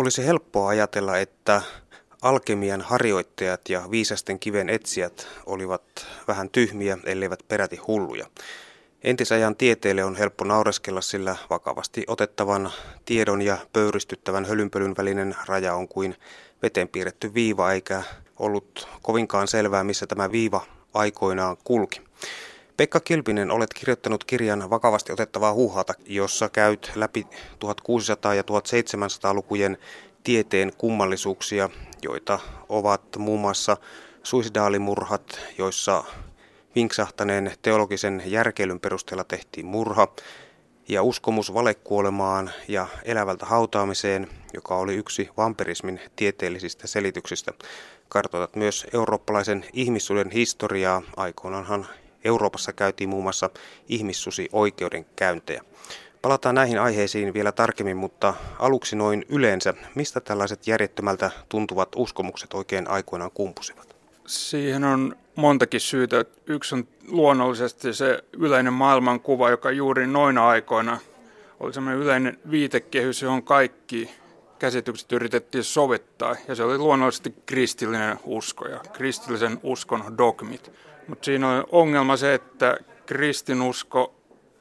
Olisi helppoa ajatella, että alkemian harjoittajat ja viisasten kiven etsijät olivat vähän tyhmiä, elleivät peräti hulluja. Entisajan tieteelle on helppo naureskella, sillä vakavasti otettavan tiedon ja pöyristyttävän hölynpölyn välinen raja on kuin veteen piirretty viiva, eikä ollut kovinkaan selvää, missä tämä viiva aikoinaan kulki. Pekka Kilpinen, olet kirjoittanut kirjan vakavasti otettavaa huuhata, jossa käyt läpi 1600- ja 1700-lukujen tieteen kummallisuuksia, joita ovat muun muassa suisidaalimurhat, joissa vinksahtaneen teologisen järkeilyn perusteella tehtiin murha, ja uskomus valekuolemaan ja elävältä hautaamiseen, joka oli yksi vampirismin tieteellisistä selityksistä. Kartoitat myös eurooppalaisen ihmissuuden historiaa. Aikoinaanhan Euroopassa käytiin muun muassa ihmissusi oikeudenkäyntejä. Palataan näihin aiheisiin vielä tarkemmin, mutta aluksi noin yleensä, mistä tällaiset järjettömältä tuntuvat uskomukset oikein aikoinaan kumpusivat? Siihen on montakin syytä. Yksi on luonnollisesti se yleinen maailmankuva, joka juuri noina aikoina oli semmoinen yleinen viitekehys, johon kaikki käsitykset yritettiin sovittaa. Ja se oli luonnollisesti kristillinen usko ja kristillisen uskon dogmit. Mutta siinä on ongelma se, että kristinusko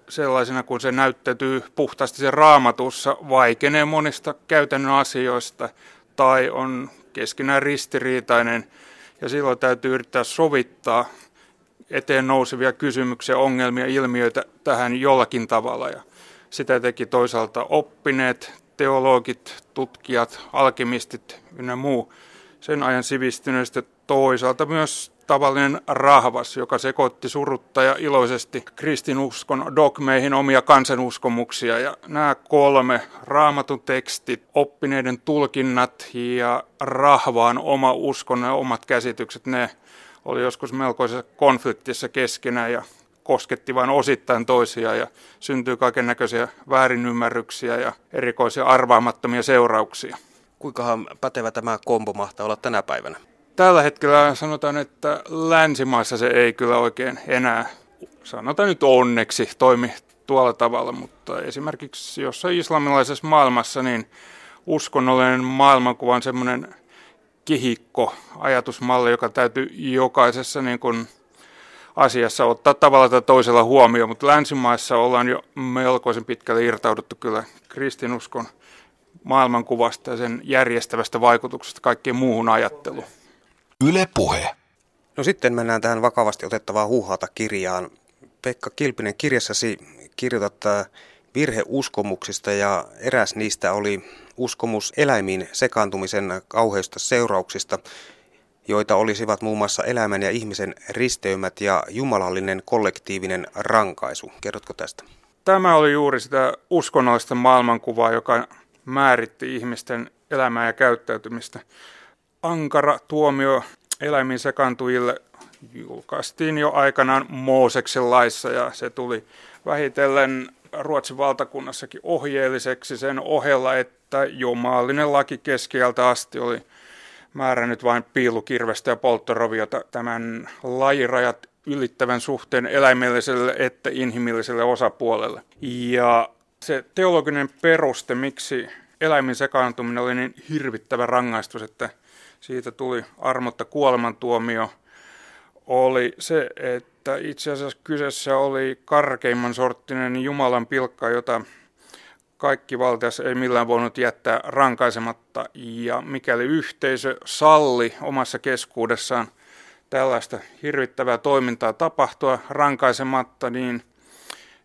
sellaisena kuin se näyttäytyy puhtaasti sen raamatussa vaikenee monista käytännön asioista tai on keskenään ristiriitainen ja silloin täytyy yrittää sovittaa eteen nousevia kysymyksiä, ongelmia, ilmiöitä tähän jollakin tavalla. Ja sitä teki toisaalta oppineet, teologit, tutkijat, alkemistit ynnä muu sen ajan sivistyneistä. Toisaalta myös tavallinen rahvas, joka sekoitti surutta ja iloisesti kristinuskon dogmeihin omia kansanuskomuksia. Ja nämä kolme, raamatun tekstit, oppineiden tulkinnat ja rahvaan oma uskon ja omat käsitykset, ne oli joskus melkoisessa konfliktissa keskenään ja kosketti vain osittain toisiaan ja syntyi kaiken näköisiä väärinymmärryksiä ja erikoisia arvaamattomia seurauksia. Kuinkahan pätevä tämä kombo mahtaa olla tänä päivänä? Tällä hetkellä sanotaan, että länsimaissa se ei kyllä oikein enää, sanotaan nyt onneksi, toimi tuolla tavalla, mutta esimerkiksi jossain islamilaisessa maailmassa niin uskonnollinen maailmankuva on semmoinen kehikko, ajatusmalli, joka täytyy jokaisessa niin kuin asiassa ottaa tavalla tai toisella huomioon, mutta länsimaissa ollaan jo melkoisen pitkälle irtauduttu kyllä kristinuskon maailmankuvasta ja sen järjestävästä vaikutuksesta kaikkeen muuhun ajatteluun. Yle Puhe. No sitten mennään tähän vakavasti otettavaan huuhata kirjaan. Pekka Kilpinen, kirjassasi kirjoitat äh, virheuskomuksista ja eräs niistä oli uskomus eläimiin sekaantumisen kauheista seurauksista, joita olisivat muun muassa eläimen ja ihmisen risteymät ja jumalallinen kollektiivinen rankaisu. Kerrotko tästä? Tämä oli juuri sitä uskonnollista maailmankuvaa, joka määritti ihmisten elämää ja käyttäytymistä ankara tuomio eläimiin sekantujille julkaistiin jo aikanaan Mooseksen laissa ja se tuli vähitellen Ruotsin valtakunnassakin ohjeelliseksi sen ohella, että jo maallinen laki keskeltä asti oli määrännyt vain piilukirvestä ja polttoroviota tämän lajirajat ylittävän suhteen eläimelliselle että inhimilliselle osapuolelle. Ja se teologinen peruste, miksi eläimin sekaantuminen oli niin hirvittävä rangaistus, että siitä tuli armotta kuolemantuomio, oli se, että itse asiassa kyseessä oli karkeimman sorttinen Jumalan pilkka, jota kaikki valtias ei millään voinut jättää rankaisematta. Ja mikäli yhteisö salli omassa keskuudessaan tällaista hirvittävää toimintaa tapahtua rankaisematta, niin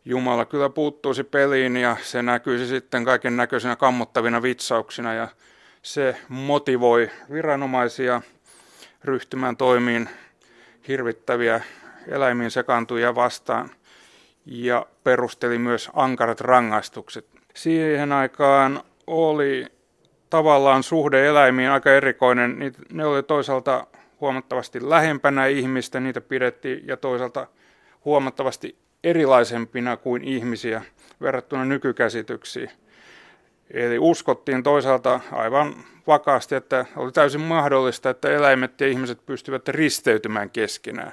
Jumala kyllä puuttuisi peliin ja se näkyisi sitten kaiken näköisinä kammottavina vitsauksina ja se motivoi viranomaisia ryhtymään toimiin hirvittäviä eläimiin sekaantuja vastaan ja perusteli myös ankarat rangaistukset. Siihen aikaan oli tavallaan suhde eläimiin aika erikoinen. Ne oli toisaalta huomattavasti lähempänä ihmistä, niitä pidettiin, ja toisaalta huomattavasti erilaisempina kuin ihmisiä verrattuna nykykäsityksiin. Eli uskottiin toisaalta aivan vakaasti, että oli täysin mahdollista, että eläimet ja ihmiset pystyvät risteytymään keskenään.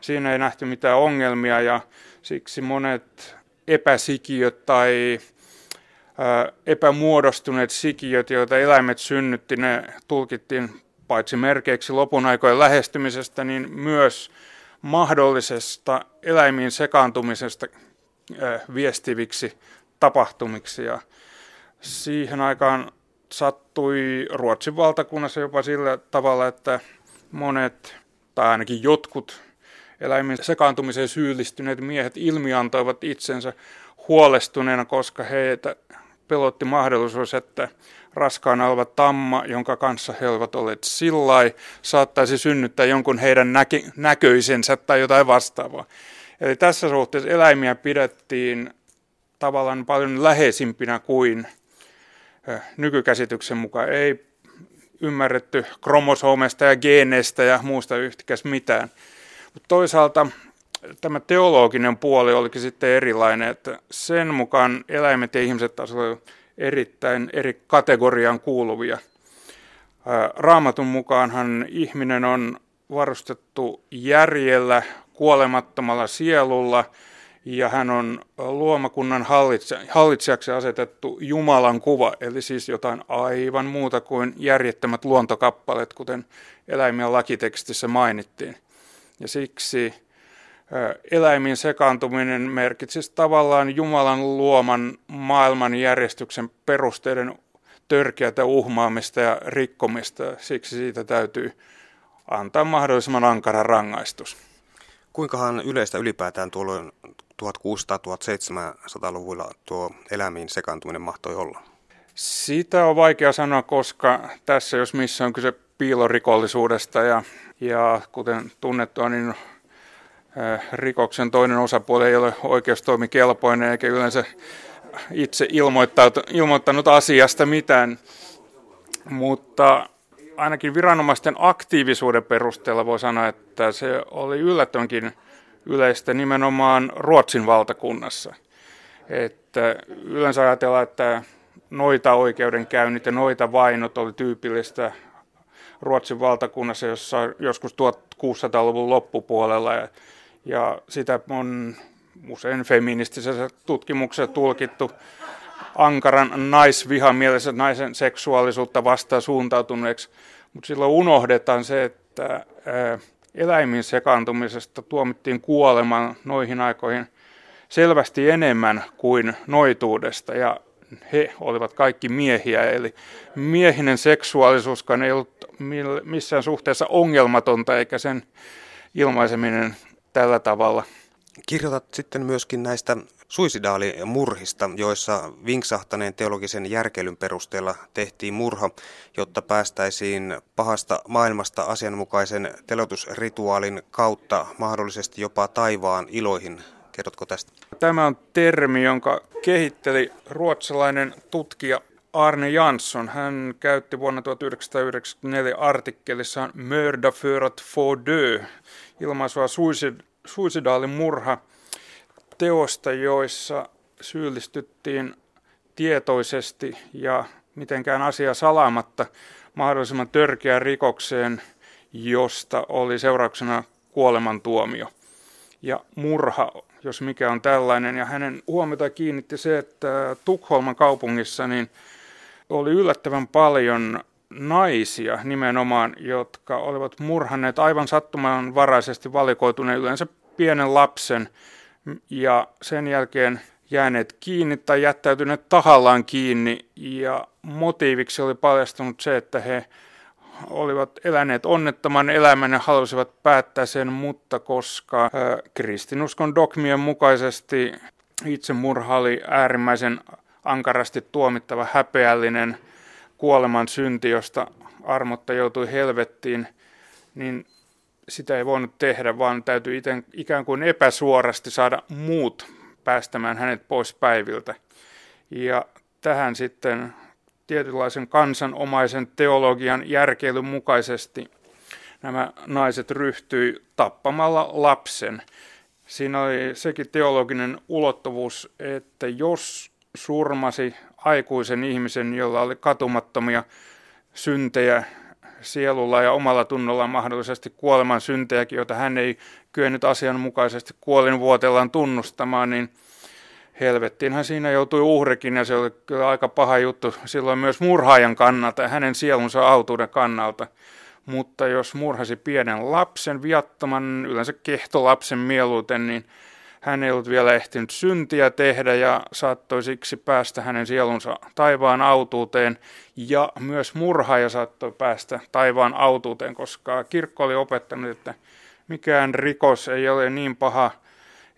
Siinä ei nähty mitään ongelmia ja siksi monet epäsikiöt tai epämuodostuneet sikiöt, joita eläimet synnytti, ne tulkittiin paitsi merkeiksi lopun aikojen lähestymisestä, niin myös mahdollisesta eläimiin sekaantumisesta viestiviksi tapahtumiksi. Ja siihen aikaan sattui Ruotsin valtakunnassa jopa sillä tavalla, että monet, tai ainakin jotkut eläimin sekaantumiseen syyllistyneet miehet ilmiantoivat itsensä huolestuneena, koska heitä pelotti mahdollisuus, että raskaana oleva tamma, jonka kanssa he ovat olleet sillai, saattaisi synnyttää jonkun heidän näke- näköisensä tai jotain vastaavaa. Eli tässä suhteessa eläimiä pidettiin tavallaan paljon läheisimpinä kuin nykykäsityksen mukaan. Ei ymmärretty kromosomeista ja geeneistä ja muusta yhtikäs mitään. Mutta toisaalta tämä teologinen puoli olikin sitten erilainen, että sen mukaan eläimet ja ihmiset taas olivat erittäin eri kategoriaan kuuluvia. Raamatun mukaanhan ihminen on varustettu järjellä, kuolemattomalla sielulla ja hän on luomakunnan hallitsijaksi asetettu Jumalan kuva, eli siis jotain aivan muuta kuin järjettömät luontokappaleet, kuten eläimien lakitekstissä mainittiin. Ja siksi eläimiin sekaantuminen merkitsisi tavallaan Jumalan luoman maailman järjestyksen perusteiden törkeätä uhmaamista ja rikkomista. Siksi siitä täytyy antaa mahdollisimman ankara rangaistus. Kuinkahan yleistä ylipäätään tuolloin 1600-1700-luvulla tuo eläimiin sekaantuminen mahtoi olla? Sitä on vaikea sanoa, koska tässä jos missä on kyse piilorikollisuudesta ja, ja kuten tunnettua, niin rikoksen toinen osapuoli ei ole oikeustoimikelpoinen eikä yleensä itse ilmoittanut asiasta mitään. Mutta ainakin viranomaisten aktiivisuuden perusteella voi sanoa, että se oli yllättävänkin yleistä nimenomaan Ruotsin valtakunnassa. Että yleensä ajatellaan, että noita oikeudenkäynnit ja noita vainot oli tyypillistä Ruotsin valtakunnassa, jossa joskus 1600-luvun loppupuolella. Ja ja sitä on usein feministisessä tutkimuksessa tulkittu ankaran naisvihan mielessä naisen seksuaalisuutta vastaan suuntautuneeksi, mutta silloin unohdetaan se, että eläimin sekaantumisesta tuomittiin kuolemaan noihin aikoihin selvästi enemmän kuin noituudesta ja he olivat kaikki miehiä, eli miehinen seksuaalisuuskaan ei ollut missään suhteessa ongelmatonta eikä sen ilmaiseminen tällä tavalla. Kirjoitat sitten myöskin näistä suisidaalimurhista, joissa vinksahtaneen teologisen järkeilyn perusteella tehtiin murha, jotta päästäisiin pahasta maailmasta asianmukaisen telotusrituaalin kautta mahdollisesti jopa taivaan iloihin. Kerrotko tästä? Tämä on termi, jonka kehitteli ruotsalainen tutkija Arne Jansson. Hän käytti vuonna 1994 artikkelissaan Mörda för att få dö ilmaisua suicid, suicidaalin murha teosta, joissa syyllistyttiin tietoisesti ja mitenkään asia salaamatta mahdollisimman törkeään rikokseen, josta oli seurauksena kuolemantuomio. Ja murha, jos mikä on tällainen. Ja hänen huomiota kiinnitti se, että Tukholman kaupungissa niin oli yllättävän paljon naisia nimenomaan, jotka olivat murhanneet aivan sattumanvaraisesti valikoituneen yleensä pienen lapsen ja sen jälkeen jääneet kiinni tai jättäytyneet tahallaan kiinni. Ja motiiviksi oli paljastunut se, että he olivat eläneet onnettoman elämän ja halusivat päättää sen, mutta koska kristinuskon dogmien mukaisesti itsemurha oli äärimmäisen ankarasti tuomittava häpeällinen kuoleman synti, josta armotta joutui helvettiin, niin sitä ei voinut tehdä, vaan täytyy iten, ikään kuin epäsuorasti saada muut päästämään hänet pois päiviltä. Ja tähän sitten tietynlaisen kansanomaisen teologian järkeilyn mukaisesti nämä naiset ryhtyi tappamalla lapsen. Siinä oli sekin teologinen ulottuvuus, että jos surmasi aikuisen ihmisen, jolla oli katumattomia syntejä sielulla ja omalla tunnolla mahdollisesti kuoleman syntejäkin, joita hän ei kyennyt asianmukaisesti kuolinvuotellaan tunnustamaan, niin helvettiinhän siinä joutui uhrikin ja se oli kyllä aika paha juttu silloin myös murhaajan kannalta ja hänen sielunsa autuuden kannalta. Mutta jos murhasi pienen lapsen, viattoman, yleensä kehtolapsen mieluiten, niin hän ei ollut vielä ehtinyt syntiä tehdä ja saattoi siksi päästä hänen sielunsa taivaan autuuteen. Ja myös murhaaja saattoi päästä taivaan autuuteen, koska kirkko oli opettanut, että mikään rikos ei ole niin paha,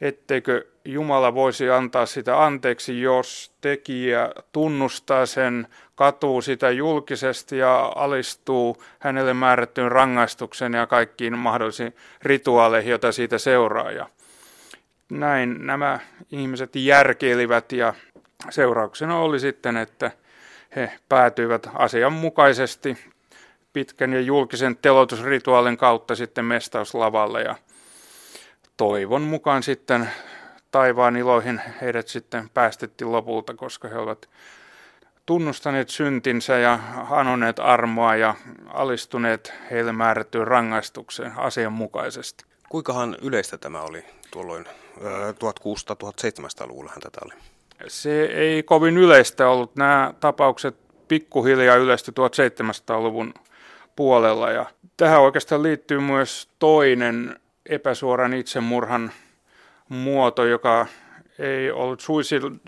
etteikö Jumala voisi antaa sitä anteeksi, jos tekijä tunnustaa sen, katuu sitä julkisesti ja alistuu hänelle määrättyyn rangaistukseen ja kaikkiin mahdollisiin rituaaleihin, joita siitä seuraa. Näin nämä ihmiset järkeilivät ja seurauksena oli sitten, että he päätyivät asianmukaisesti pitkän ja julkisen telotusrituaalin kautta sitten mestauslavalle ja toivon mukaan sitten taivaan iloihin heidät sitten päästettiin lopulta, koska he ovat tunnustaneet syntinsä ja anoneet armoa ja alistuneet heille määrättyyn rangaistukseen asianmukaisesti. Kuinkahan yleistä tämä oli tuolloin 1600-1700-luvullahan tätä oli? Se ei kovin yleistä ollut. Nämä tapaukset pikkuhiljaa yleistyi 1700-luvun puolella ja tähän oikeastaan liittyy myös toinen epäsuoran itsemurhan muoto, joka ei ollut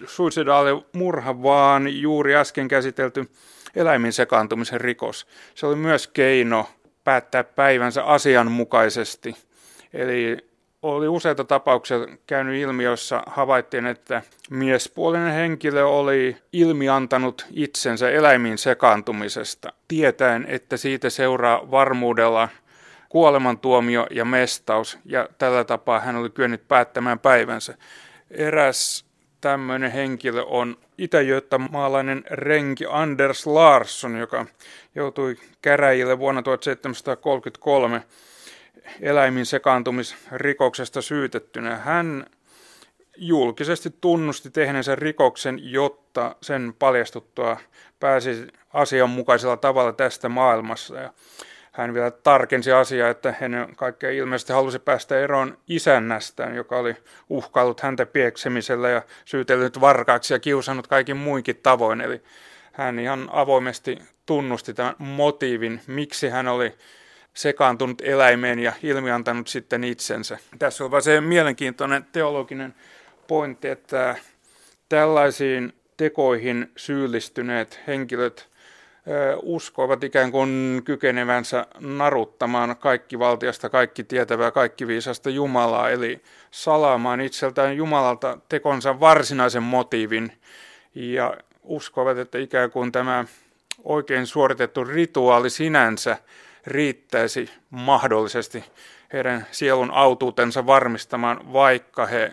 suisidaali murha, vaan juuri äsken käsitelty eläimin sekaantumisen rikos. Se oli myös keino päättää päivänsä asianmukaisesti. Eli oli useita tapauksia käynyt ilmi, jossa havaittiin, että miespuolinen henkilö oli ilmiantanut itsensä eläimiin sekaantumisesta, tietäen, että siitä seuraa varmuudella kuolemantuomio ja mestaus, ja tällä tapaa hän oli kyennyt päättämään päivänsä. Eräs tämmöinen henkilö on maalainen renki Anders Larsson, joka joutui käräjille vuonna 1733 eläimin sekaantumisrikoksesta syytettynä. Hän julkisesti tunnusti tehneensä rikoksen, jotta sen paljastuttua pääsi asianmukaisella tavalla tästä maailmassa. Ja hän vielä tarkensi asiaa, että hän kaikkea ilmeisesti halusi päästä eroon isännästään, joka oli uhkaillut häntä pieksemisellä ja syytellyt varkaaksi ja kiusannut kaikin muinkin tavoin. Eli hän ihan avoimesti tunnusti tämän motiivin, miksi hän oli sekaantunut eläimeen ja ilmiantanut sitten itsensä. Tässä on se mielenkiintoinen teologinen pointti, että tällaisiin tekoihin syyllistyneet henkilöt uskoivat ikään kuin kykenevänsä naruttamaan kaikki valtiasta, kaikki tietävää, kaikki viisasta Jumalaa, eli salaamaan itseltään Jumalalta tekonsa varsinaisen motiivin ja uskoivat, että ikään kuin tämä oikein suoritettu rituaali sinänsä riittäisi mahdollisesti heidän sielun autuutensa varmistamaan, vaikka he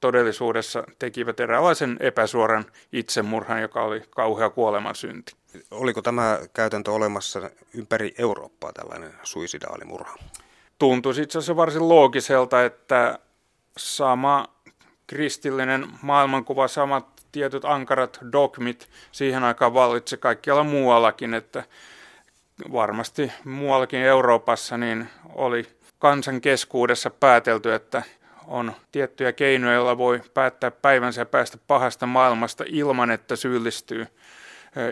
todellisuudessa tekivät eräänlaisen epäsuoran itsemurhan, joka oli kauhea kuolemansynti. Oliko tämä käytäntö olemassa ympäri Eurooppaa tällainen suisidaalimurha? Tuntuisi itse asiassa varsin loogiselta, että sama kristillinen maailmankuva, samat tietyt ankarat dogmit siihen aikaan vallitsi kaikkialla muuallakin, että varmasti muuallakin Euroopassa niin oli kansan keskuudessa päätelty, että on tiettyjä keinoja, joilla voi päättää päivänsä ja päästä pahasta maailmasta ilman, että syyllistyy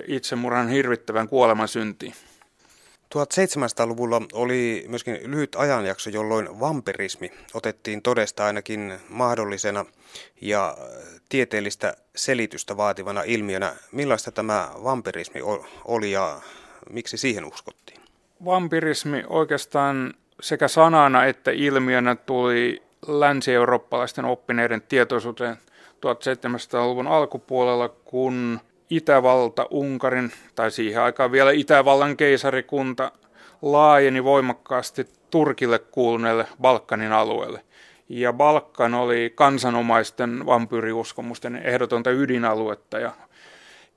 itsemurhan hirvittävän kuoleman syntiin. 1700-luvulla oli myöskin lyhyt ajanjakso, jolloin vampirismi otettiin todesta ainakin mahdollisena ja tieteellistä selitystä vaativana ilmiönä. Millaista tämä vampirismi oli ja miksi siihen uskottiin? Vampirismi oikeastaan sekä sanana että ilmiönä tuli länsi-eurooppalaisten oppineiden tietoisuuteen 1700-luvun alkupuolella, kun Itävalta, Unkarin tai siihen aikaan vielä Itävallan keisarikunta laajeni voimakkaasti Turkille kuuluneelle Balkanin alueelle. Ja Balkan oli kansanomaisten vampyyriuskomusten ehdotonta ydinaluetta ja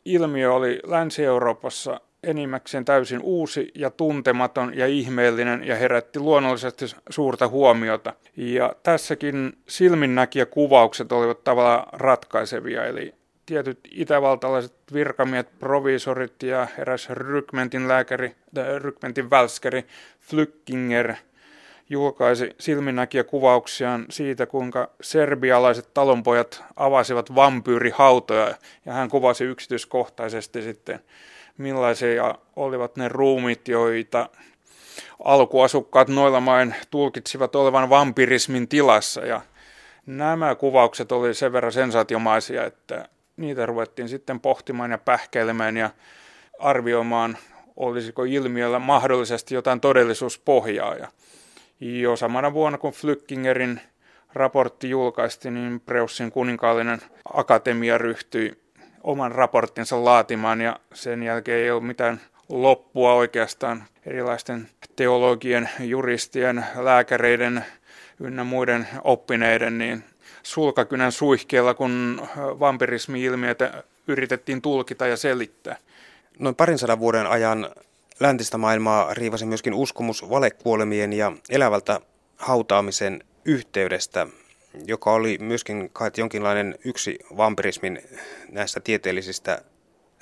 ilmiö oli Länsi-Euroopassa enimmäkseen täysin uusi ja tuntematon ja ihmeellinen ja herätti luonnollisesti suurta huomiota. Ja tässäkin silminnäkijäkuvaukset olivat tavallaan ratkaisevia, eli tietyt itävaltalaiset virkamiehet, provisorit ja eräs rykmentin lääkäri, rykmentin välskeri Flückinger julkaisi silminnäkijäkuvauksiaan siitä, kuinka serbialaiset talonpojat avasivat vampyyrihautoja ja hän kuvasi yksityiskohtaisesti sitten millaisia olivat ne ruumit, joita alkuasukkaat noilla main tulkitsivat olevan vampirismin tilassa ja nämä kuvaukset oli sen verran sensaatiomaisia, että niitä ruvettiin sitten pohtimaan ja pähkeilemään ja arvioimaan, olisiko ilmiöllä mahdollisesti jotain todellisuuspohjaa. Ja jo samana vuonna, kun Flykkingerin raportti julkaistiin, niin Preussin kuninkaallinen akatemia ryhtyi oman raporttinsa laatimaan ja sen jälkeen ei ole mitään loppua oikeastaan erilaisten teologien, juristien, lääkäreiden ynnä muiden oppineiden niin sulkakynän suihkeella, kun vampirismi-ilmiötä yritettiin tulkita ja selittää. Noin parin sadan vuoden ajan läntistä maailmaa riivasi myöskin uskomus valekuolemien ja elävältä hautaamisen yhteydestä, joka oli myöskin kai jonkinlainen yksi vampirismin näistä tieteellisistä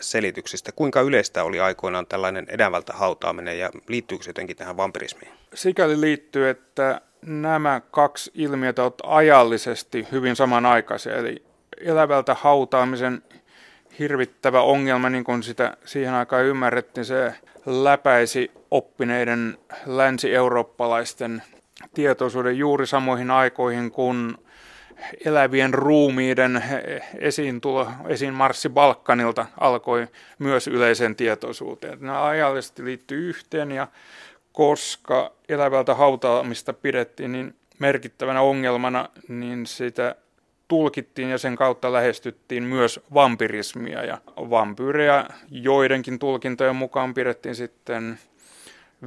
selityksistä. Kuinka yleistä oli aikoinaan tällainen elävältä hautaaminen ja liittyykö se jotenkin tähän vampirismiin? Sikäli liittyy, että nämä kaksi ilmiötä ovat ajallisesti hyvin samanaikaisia. Eli elävältä hautaamisen hirvittävä ongelma, niin kuin sitä siihen aikaan ymmärrettiin, se läpäisi oppineiden länsi-eurooppalaisten tietoisuuden juuri samoihin aikoihin, kun elävien ruumiiden esiintulo, esiin marssi Balkanilta alkoi myös yleisen tietoisuuteen. Nämä ajallisesti liittyy yhteen ja koska elävältä hautaamista pidettiin niin merkittävänä ongelmana, niin sitä tulkittiin ja sen kautta lähestyttiin myös vampirismia. Ja vampyyrejä joidenkin tulkintojen mukaan pidettiin sitten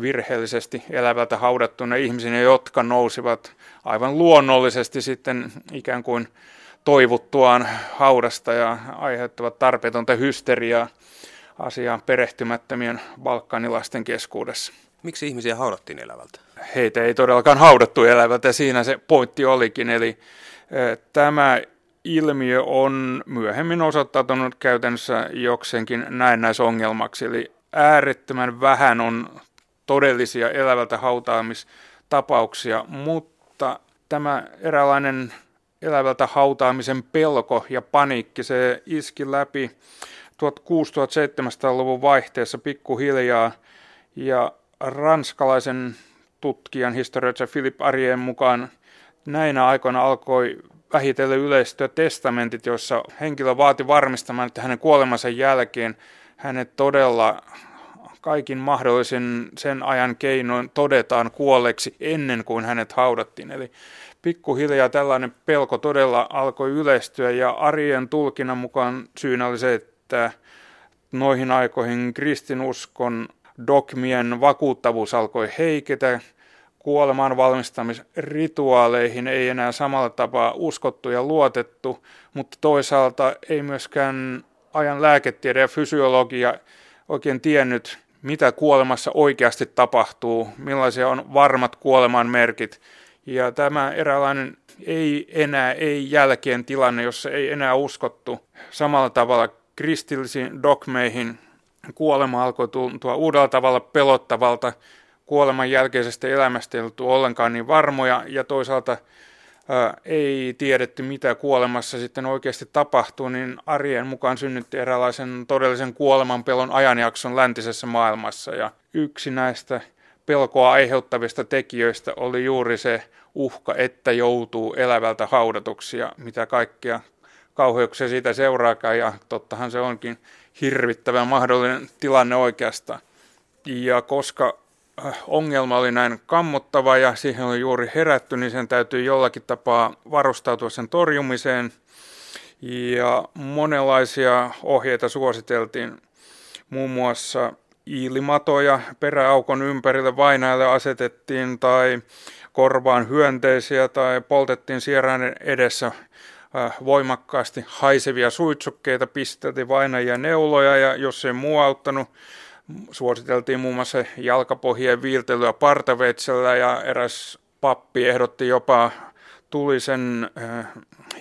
virheellisesti elävältä haudattuna ihmisinä, jotka nousivat aivan luonnollisesti sitten ikään kuin toivuttuaan haudasta ja aiheuttavat tarpeetonta hysteriaa asiaan perehtymättömien balkanilaisten keskuudessa. Miksi ihmisiä haudattiin elävältä? Heitä ei todellakaan haudattu elävältä, siinä se pointti olikin. Eli Tämä ilmiö on myöhemmin osoittautunut käytännössä jokseenkin näennäisongelmaksi, eli äärettömän vähän on todellisia elävältä hautaamistapauksia, mutta tämä eräänlainen elävältä hautaamisen pelko ja paniikki, se iski läpi 1600-1700-luvun vaihteessa pikkuhiljaa. Ja ranskalaisen tutkijan historioitsija Philip Arien mukaan näinä aikoina alkoi vähitellen yleistyä testamentit, joissa henkilö vaati varmistamaan, että hänen kuolemansa jälkeen hänet todella kaikin mahdollisin sen ajan keinoin todetaan kuolleeksi ennen kuin hänet haudattiin. Eli pikkuhiljaa tällainen pelko todella alkoi yleistyä ja Arien tulkinnan mukaan syynä oli se, että noihin aikoihin kristinuskon dogmien vakuuttavuus alkoi heiketä, kuolemaan valmistamisrituaaleihin ei enää samalla tapaa uskottu ja luotettu, mutta toisaalta ei myöskään ajan lääketiede ja fysiologia oikein tiennyt, mitä kuolemassa oikeasti tapahtuu, millaisia on varmat kuoleman merkit. Ja tämä eräänlainen ei enää, ei jälkeen tilanne, jossa ei enää uskottu samalla tavalla kristillisiin dogmeihin. Kuolema alkoi tuntua uudella tavalla pelottavalta kuoleman jälkeisestä elämästä ei oltu ollenkaan niin varmoja ja toisaalta ei tiedetty mitä kuolemassa sitten oikeasti tapahtuu, niin Arjen mukaan synnytti eräänlaisen todellisen kuolemanpelon ajanjakson läntisessä maailmassa ja yksi näistä pelkoa aiheuttavista tekijöistä oli juuri se uhka, että joutuu elävältä haudatuksi ja mitä kaikkea kauheuksia siitä seuraakaan ja tottahan se onkin hirvittävän mahdollinen tilanne oikeastaan. Ja koska ongelma oli näin kammottava ja siihen oli juuri herätty, niin sen täytyy jollakin tapaa varustautua sen torjumiseen. Ja monenlaisia ohjeita suositeltiin, muun muassa iilimatoja peräaukon ympärille vainaille asetettiin tai korvaan hyönteisiä tai poltettiin sierainen edessä voimakkaasti haisevia suitsukkeita, pisteltiin vainajia neuloja ja jos ei muu auttanut, Suositeltiin muun muassa jalkapohjien viiltelyä partavetsellä ja eräs pappi ehdotti jopa tulisen äh,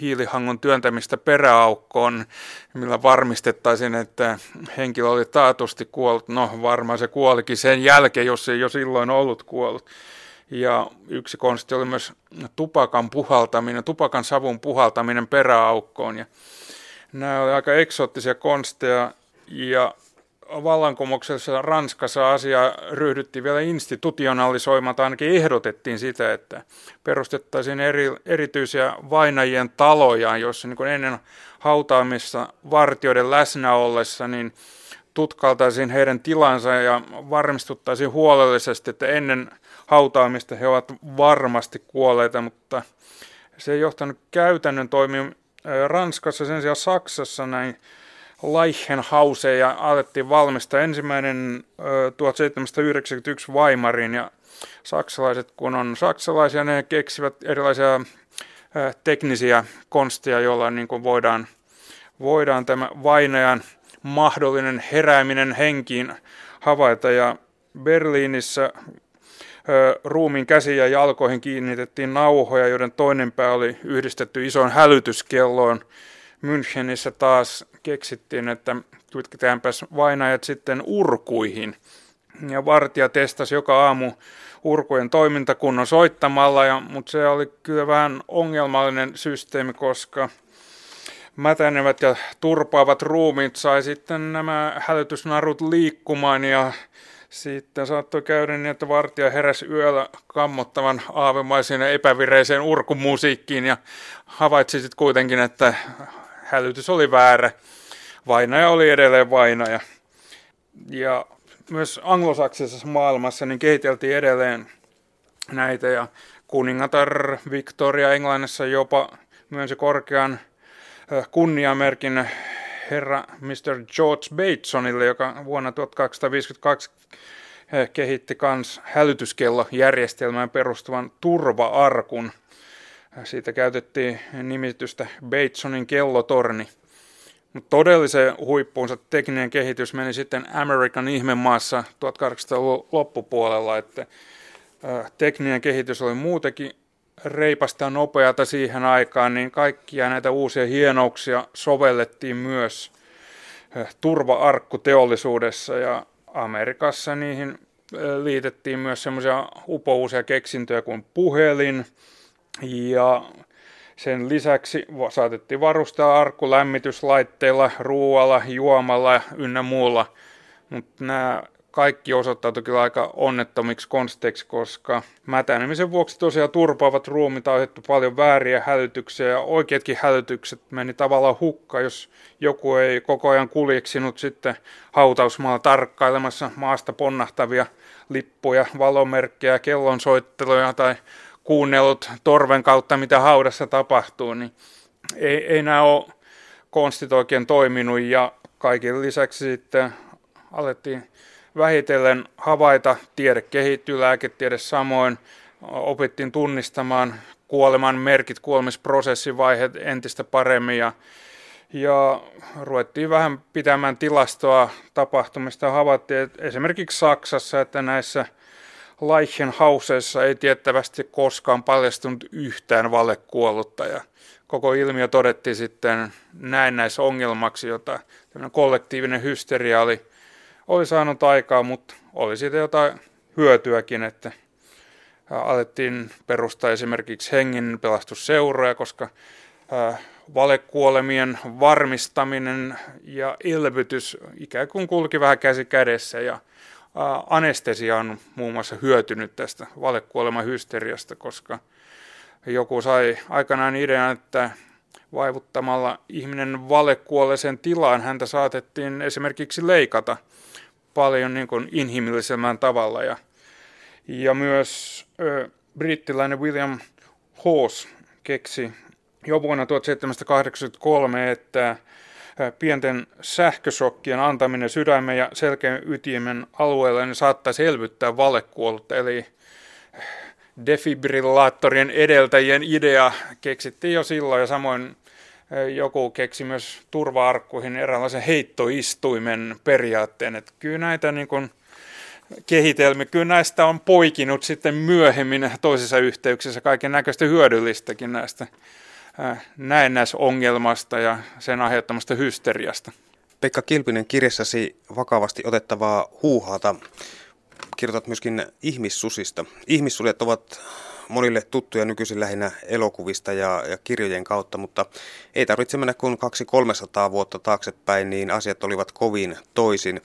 hiilihangon työntämistä peräaukkoon, millä varmistettaisiin, että henkilö oli taatusti kuollut. No varmaan se kuolikin sen jälkeen, jos ei jo silloin ollut kuollut. Ja yksi konsti oli myös tupakan puhaltaminen, tupakan savun puhaltaminen peräaukkoon. Ja nämä olivat aika eksoottisia konsteja ja vallankumouksessa Ranskassa asia ryhdyttiin vielä institutionalisoimaan, ainakin ehdotettiin sitä, että perustettaisiin eri, erityisiä vainajien taloja, joissa niin ennen hautaamista vartioiden läsnä ollessa, niin tutkaltaisiin heidän tilansa ja varmistuttaisiin huolellisesti, että ennen hautaamista he ovat varmasti kuolleita, mutta se ei johtanut käytännön toimiin. Ranskassa, sen sijaan Saksassa näin Leichenhauseja alettiin valmistaa. Ensimmäinen 1791 Weimarin ja saksalaiset, kun on saksalaisia, ne keksivät erilaisia teknisiä konsteja, joilla niin kuin voidaan, voidaan tämä vainajan mahdollinen herääminen henkiin havaita. Ja Berliinissä ruumiin käsiin ja jalkoihin kiinnitettiin nauhoja, joiden toinen pää oli yhdistetty isoon hälytyskelloon. Münchenissä taas keksittiin, että kytketäänpäs vainajat sitten urkuihin. Ja vartija testasi joka aamu urkujen toimintakunnon soittamalla, ja, mutta se oli kyllä vähän ongelmallinen systeemi, koska mätänevät ja turpaavat ruumiit sai sitten nämä hälytysnarut liikkumaan ja sitten saattoi käydä niin, että vartija heräsi yöllä kammottavan aavemaisen ja epävireiseen urkumusiikkiin ja havaitsi sitten kuitenkin, että hälytys oli väärä. Vainaja oli edelleen vainaja. Ja myös anglosaksisessa maailmassa niin kehiteltiin edelleen näitä ja kuningatar Victoria Englannissa jopa myönsi korkean kunniamerkin herra Mr. George Batesonille, joka vuonna 1252 kehitti kans hälytyskellojärjestelmään perustuvan turva-arkun. Siitä käytettiin nimitystä Batesonin kellotorni. Mutta todellisen huippuunsa tekninen kehitys meni sitten American ihmemaassa 1800-luvun loppupuolella, että tekninen kehitys oli muutenkin reipasta nopeata siihen aikaan, niin kaikkia näitä uusia hienouksia sovellettiin myös turva-arkkuteollisuudessa ja Amerikassa niihin liitettiin myös semmoisia upouusia keksintöjä kuin puhelin ja sen lisäksi saatettiin varustaa arkku lämmityslaitteilla, ruoalla, juomalla ynnä muulla. Mutta nämä kaikki osoittautui kyllä aika onnettomiksi konsteiksi, koska mätänemisen vuoksi tosiaan turpaavat ruumit aiheutti paljon vääriä hälytyksiä ja oikeatkin hälytykset meni tavallaan hukka, jos joku ei koko ajan kuljeksinut sitten hautausmaalla tarkkailemassa maasta ponnahtavia lippuja, valomerkkejä, kellonsoitteluja tai kuunnellut torven kautta, mitä haudassa tapahtuu, niin ei, ei nämä ole konstit oikein toiminut ja kaiken lisäksi sitten alettiin vähitellen havaita, tiede kehittyy, lääketiede samoin, opittiin tunnistamaan kuoleman merkit, kuolemisprosessin vaiheet entistä paremmin ja, ja ruvettiin vähän pitämään tilastoa tapahtumista. Havaittiin että esimerkiksi Saksassa, että näissä Leichenhauseissa ei tiettävästi koskaan paljastunut yhtään valekuollutta ja koko ilmiö todettiin sitten näennäisongelmaksi, jota kollektiivinen hysteria oli oli saanut aikaa, mutta oli siitä jotain hyötyäkin, että alettiin perustaa esimerkiksi hengen pelastusseuroja, koska valekuolemien varmistaminen ja elvytys ikään kuin kulki vähän käsi kädessä ja anestesia on muun muassa hyötynyt tästä valekuoleman hysteriasta, koska joku sai aikanaan idean, että vaivuttamalla ihminen valekuolleeseen tilaan häntä saatettiin esimerkiksi leikata – paljon niin kuin inhimillisemmän tavalla. Ja, ja myös ö, brittiläinen William Hawes keksi jo vuonna 1783, että pienten sähkösokkien antaminen sydämen ja selkeän ytimen alueelle niin saattaisi elvyttää valekuollutta, eli defibrillaattorien edeltäjien idea keksittiin jo silloin ja samoin joku keksi myös turva-arkkuihin eräänlaisen heittoistuimen periaatteen. Että kyllä näitä niin kuin kehitelmiä, kyllä näistä on poikinut sitten myöhemmin toisissa yhteyksissä kaiken näköistä hyödyllistäkin näistä näennäisongelmasta ja sen aiheuttamasta hysteriasta. Pekka Kilpinen kirjassasi vakavasti otettavaa huuhaata kirjoitat myöskin ihmissusista. Ihmissudet ovat monille tuttuja nykyisin lähinnä elokuvista ja, ja kirjojen kautta, mutta ei tarvitse mennä kuin 200-300 vuotta taaksepäin, niin asiat olivat kovin toisin,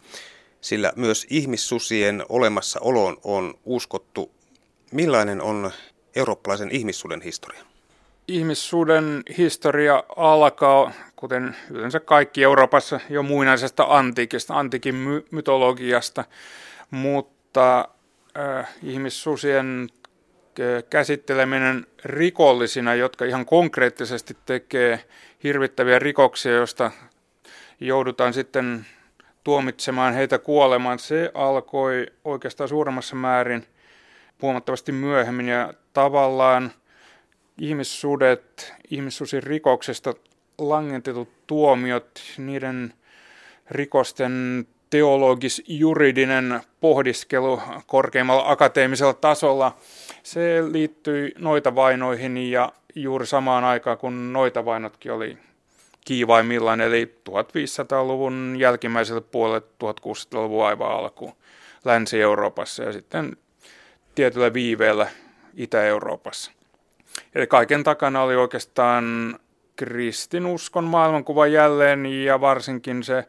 sillä myös ihmissusien olemassaoloon on uskottu. Millainen on eurooppalaisen ihmissuden historia? Ihmissuden historia alkaa, kuten yleensä kaikki Euroopassa, jo muinaisesta antiikista, antiikin my- mytologiasta, mutta äh, ihmissusien käsitteleminen rikollisina, jotka ihan konkreettisesti tekee hirvittäviä rikoksia, joista joudutaan sitten tuomitsemaan heitä kuolemaan, se alkoi oikeastaan suuremmassa määrin huomattavasti myöhemmin. Ja tavallaan ihmissudet, rikoksesta langentetut tuomiot, niiden rikosten teologis-juridinen pohdiskelu korkeimmalla akateemisella tasolla, se liittyi noita vainoihin ja juuri samaan aikaan, kun noita vainotkin oli kiivaimmillaan, eli 1500-luvun jälkimmäiselle puolelle 1600-luvun aivan alkuun Länsi-Euroopassa ja sitten tietyllä viiveellä Itä-Euroopassa. Eli kaiken takana oli oikeastaan kristinuskon maailmankuva jälleen ja varsinkin se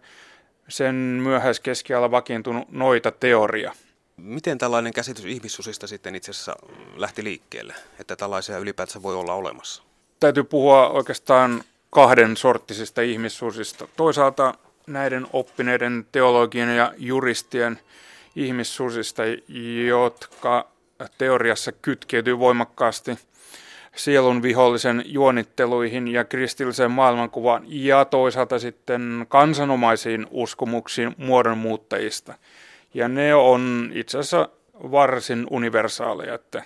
sen myöhäiskeskialla vakiintunut noita teoria. Miten tällainen käsitys ihmissusista sitten itse asiassa lähti liikkeelle, että tällaisia ylipäätänsä voi olla olemassa? Täytyy puhua oikeastaan kahden sorttisista ihmissusista. Toisaalta näiden oppineiden teologien ja juristien ihmissusista, jotka teoriassa kytkeytyy voimakkaasti sielun vihollisen juonitteluihin ja kristilliseen maailmankuvaan ja toisaalta sitten kansanomaisiin uskomuksiin muodonmuuttajista. Ja ne on itse asiassa varsin universaaleja, että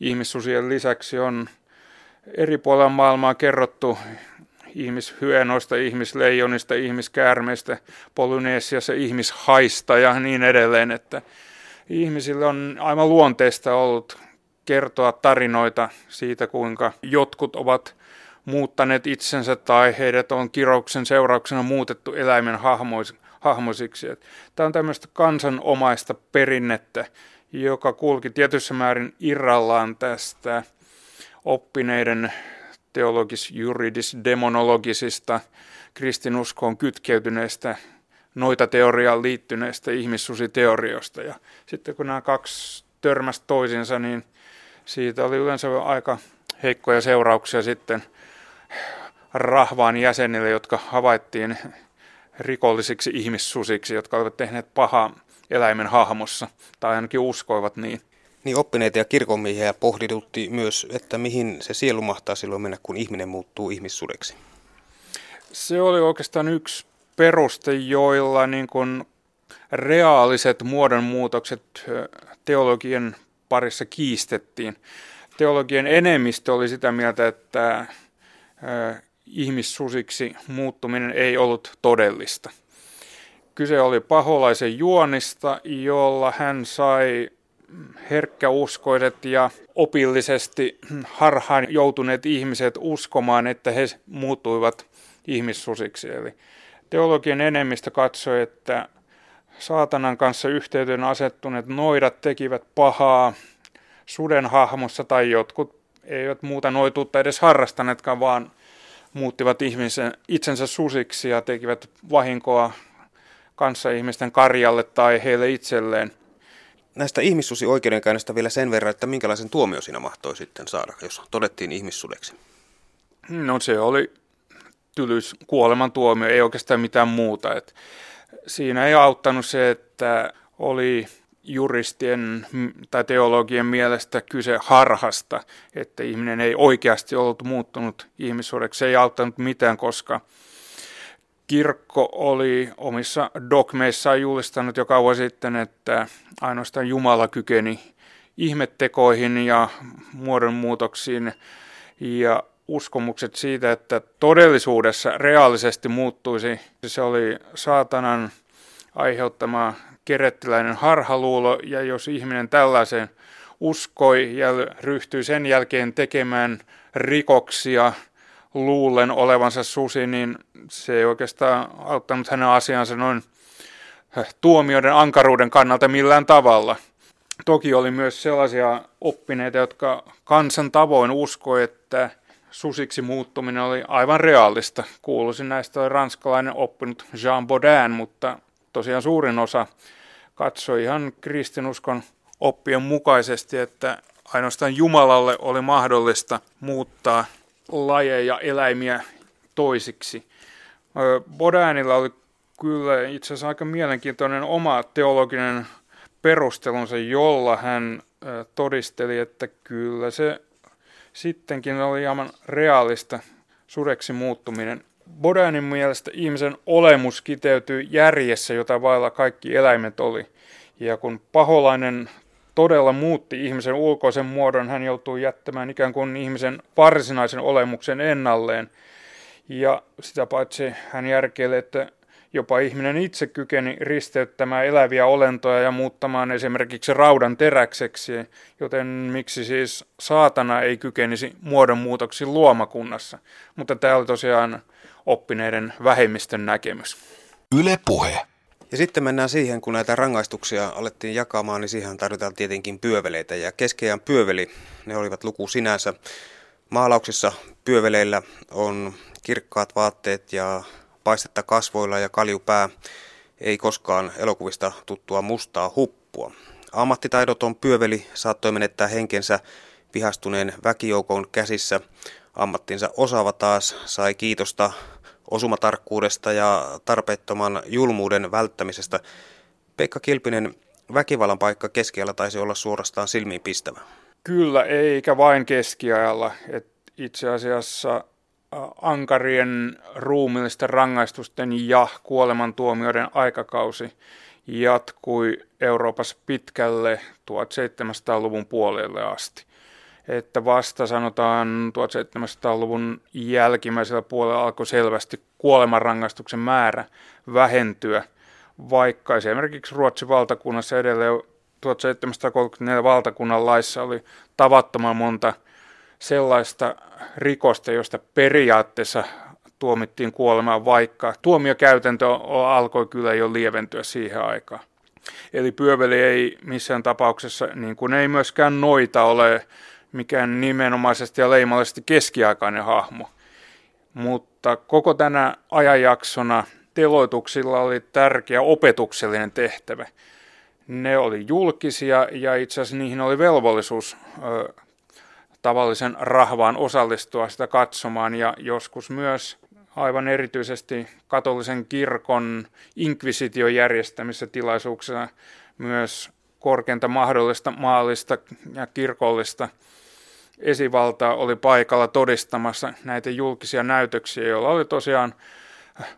ihmissusien lisäksi on eri puolilla maailmaa kerrottu ihmishyenoista, ihmisleijonista, ihmiskäärmeistä, Polyneesiassa ihmishaista ja niin edelleen, että ihmisille on aivan luonteista ollut kertoa tarinoita siitä, kuinka jotkut ovat muuttaneet itsensä tai heidät on kirouksen seurauksena muutettu eläimen hahmoisiksi. Tämä on tämmöistä kansanomaista perinnettä, joka kulki tietyssä määrin irrallaan tästä oppineiden teologis-juridis-demonologisista kristinuskoon kytkeytyneistä noita teoriaan liittyneistä ihmissusiteorioista. Ja sitten kun nämä kaksi törmäsi toisinsa, niin siitä oli yleensä aika heikkoja seurauksia sitten rahvaan jäsenille, jotka havaittiin rikollisiksi ihmissusiksi, jotka olivat tehneet pahaa eläimen hahmossa, tai ainakin uskoivat niin. Niin oppineita ja kirkonmiehiä pohdidutti myös, että mihin se sielu mahtaa silloin mennä, kun ihminen muuttuu ihmissudeksi. Se oli oikeastaan yksi peruste, joilla niin kuin reaaliset muodonmuutokset teologian parissa kiistettiin. Teologien enemmistö oli sitä mieltä, että ihmissusiksi muuttuminen ei ollut todellista. Kyse oli paholaisen juonista, jolla hän sai herkkäuskoiset ja opillisesti harhaan joutuneet ihmiset uskomaan, että he muuttuivat ihmissusiksi. Eli teologien enemmistö katsoi, että saatanan kanssa yhteyteen asettuneet noidat tekivät pahaa suden hahmossa tai jotkut eivät muuta noituutta edes harrastaneetkaan, vaan muuttivat ihmisen, itsensä susiksi ja tekivät vahinkoa kanssa ihmisten karjalle tai heille itselleen. Näistä ihmissusi-oikeudenkäynnistä vielä sen verran, että minkälaisen tuomio siinä mahtoi sitten saada, jos todettiin ihmissudeksi? No se oli tylys kuolemantuomio, ei oikeastaan mitään muuta. Et siinä ei auttanut se, että oli juristien tai teologien mielestä kyse harhasta, että ihminen ei oikeasti ollut muuttunut ihmissuodeksi. Se ei auttanut mitään, koska kirkko oli omissa dogmeissaan julistanut jo kauan sitten, että ainoastaan Jumala kykeni ihmettekoihin ja muodonmuutoksiin ja uskomukset siitä, että todellisuudessa reaalisesti muuttuisi. Se oli saatanan aiheuttama kerettiläinen harhaluulo, ja jos ihminen tällaisen uskoi ja ryhtyi sen jälkeen tekemään rikoksia luulen olevansa susi, niin se ei oikeastaan auttanut hänen asiansa noin tuomioiden ankaruuden kannalta millään tavalla. Toki oli myös sellaisia oppineita, jotka kansan tavoin uskoi, että susiksi muuttuminen oli aivan reaalista. Kuuluisin näistä oli ranskalainen oppinut Jean Baudin, mutta tosiaan suurin osa katsoi ihan kristinuskon oppien mukaisesti, että ainoastaan Jumalalle oli mahdollista muuttaa lajeja, eläimiä toisiksi. Bodäänillä oli kyllä itse asiassa aika mielenkiintoinen oma teologinen perustelunsa, jolla hän todisteli, että kyllä se sittenkin oli hieman realista sureksi muuttuminen. Bodanin mielestä ihmisen olemus kiteytyy järjessä, jota vailla kaikki eläimet oli. Ja kun paholainen todella muutti ihmisen ulkoisen muodon, hän joutui jättämään ikään kuin ihmisen varsinaisen olemuksen ennalleen. Ja sitä paitsi hän järkeilee, että jopa ihminen itse kykeni risteyttämään eläviä olentoja ja muuttamaan esimerkiksi raudan teräkseksi, joten miksi siis saatana ei kykenisi muodonmuutoksiin luomakunnassa. Mutta tämä oli tosiaan oppineiden vähemmistön näkemys. Yle puhe. Ja sitten mennään siihen, kun näitä rangaistuksia alettiin jakamaan, niin siihen tarvitaan tietenkin pyöveleitä. Ja keskeään pyöveli, ne olivat luku sinänsä. Maalauksissa pyöveleillä on kirkkaat vaatteet ja paistetta kasvoilla ja kaljupää, ei koskaan elokuvista tuttua mustaa huppua. Ammattitaidoton pyöveli saattoi menettää henkensä vihastuneen väkijoukon käsissä. Ammattinsa osaava taas sai kiitosta osumatarkkuudesta ja tarpeettoman julmuuden välttämisestä. Pekka Kilpinen, väkivallan paikka keskiajalla taisi olla suorastaan silmiin pistävä. Kyllä, eikä vain keskiajalla. Et itse asiassa ankarien ruumillisten rangaistusten ja kuolemantuomioiden aikakausi jatkui Euroopassa pitkälle 1700-luvun puolelle asti. Että vasta sanotaan 1700-luvun jälkimmäisellä puolella alkoi selvästi kuolemanrangaistuksen määrä vähentyä, vaikka esimerkiksi Ruotsin valtakunnassa edelleen 1734 valtakunnan laissa oli tavattoman monta sellaista rikosta, josta periaatteessa tuomittiin kuolemaan, vaikka tuomiokäytäntö alkoi kyllä jo lieventyä siihen aikaan. Eli pyöveli ei missään tapauksessa, niin kuin ei myöskään noita ole mikään nimenomaisesti ja leimallisesti keskiaikainen hahmo. Mutta koko tänä ajanjaksona teloituksilla oli tärkeä opetuksellinen tehtävä. Ne oli julkisia ja itse asiassa niihin oli velvollisuus tavallisen rahvaan osallistua sitä katsomaan ja joskus myös aivan erityisesti katolisen kirkon inkvisition järjestämissä tilaisuuksissa myös korkeinta mahdollista maallista ja kirkollista esivaltaa oli paikalla todistamassa näitä julkisia näytöksiä, joilla oli tosiaan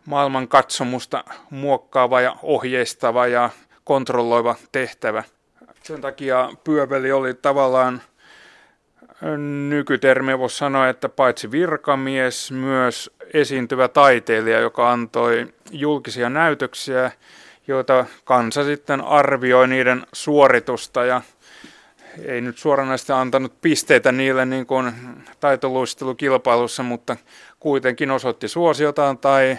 maailman katsomusta muokkaava ja ohjeistava ja kontrolloiva tehtävä. Sen takia pyöveli oli tavallaan nykytermi voisi sanoa, että paitsi virkamies, myös esiintyvä taiteilija, joka antoi julkisia näytöksiä, joita kansa sitten arvioi niiden suoritusta ja ei nyt suoranaisesti antanut pisteitä niille niin kuin taitoluistelukilpailussa, mutta kuitenkin osoitti suosiotaan tai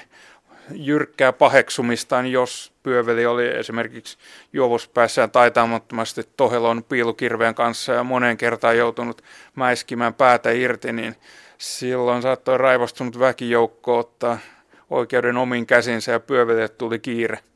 jyrkkää paheksumistaan, jos pyöveli oli esimerkiksi juovuspäässään taitamattomasti tohelon piilukirveen kanssa ja moneen kertaan joutunut mäiskimään päätä irti, niin silloin saattoi raivostunut väkijoukko ottaa oikeuden omiin käsinsä ja pyövelle tuli kiire.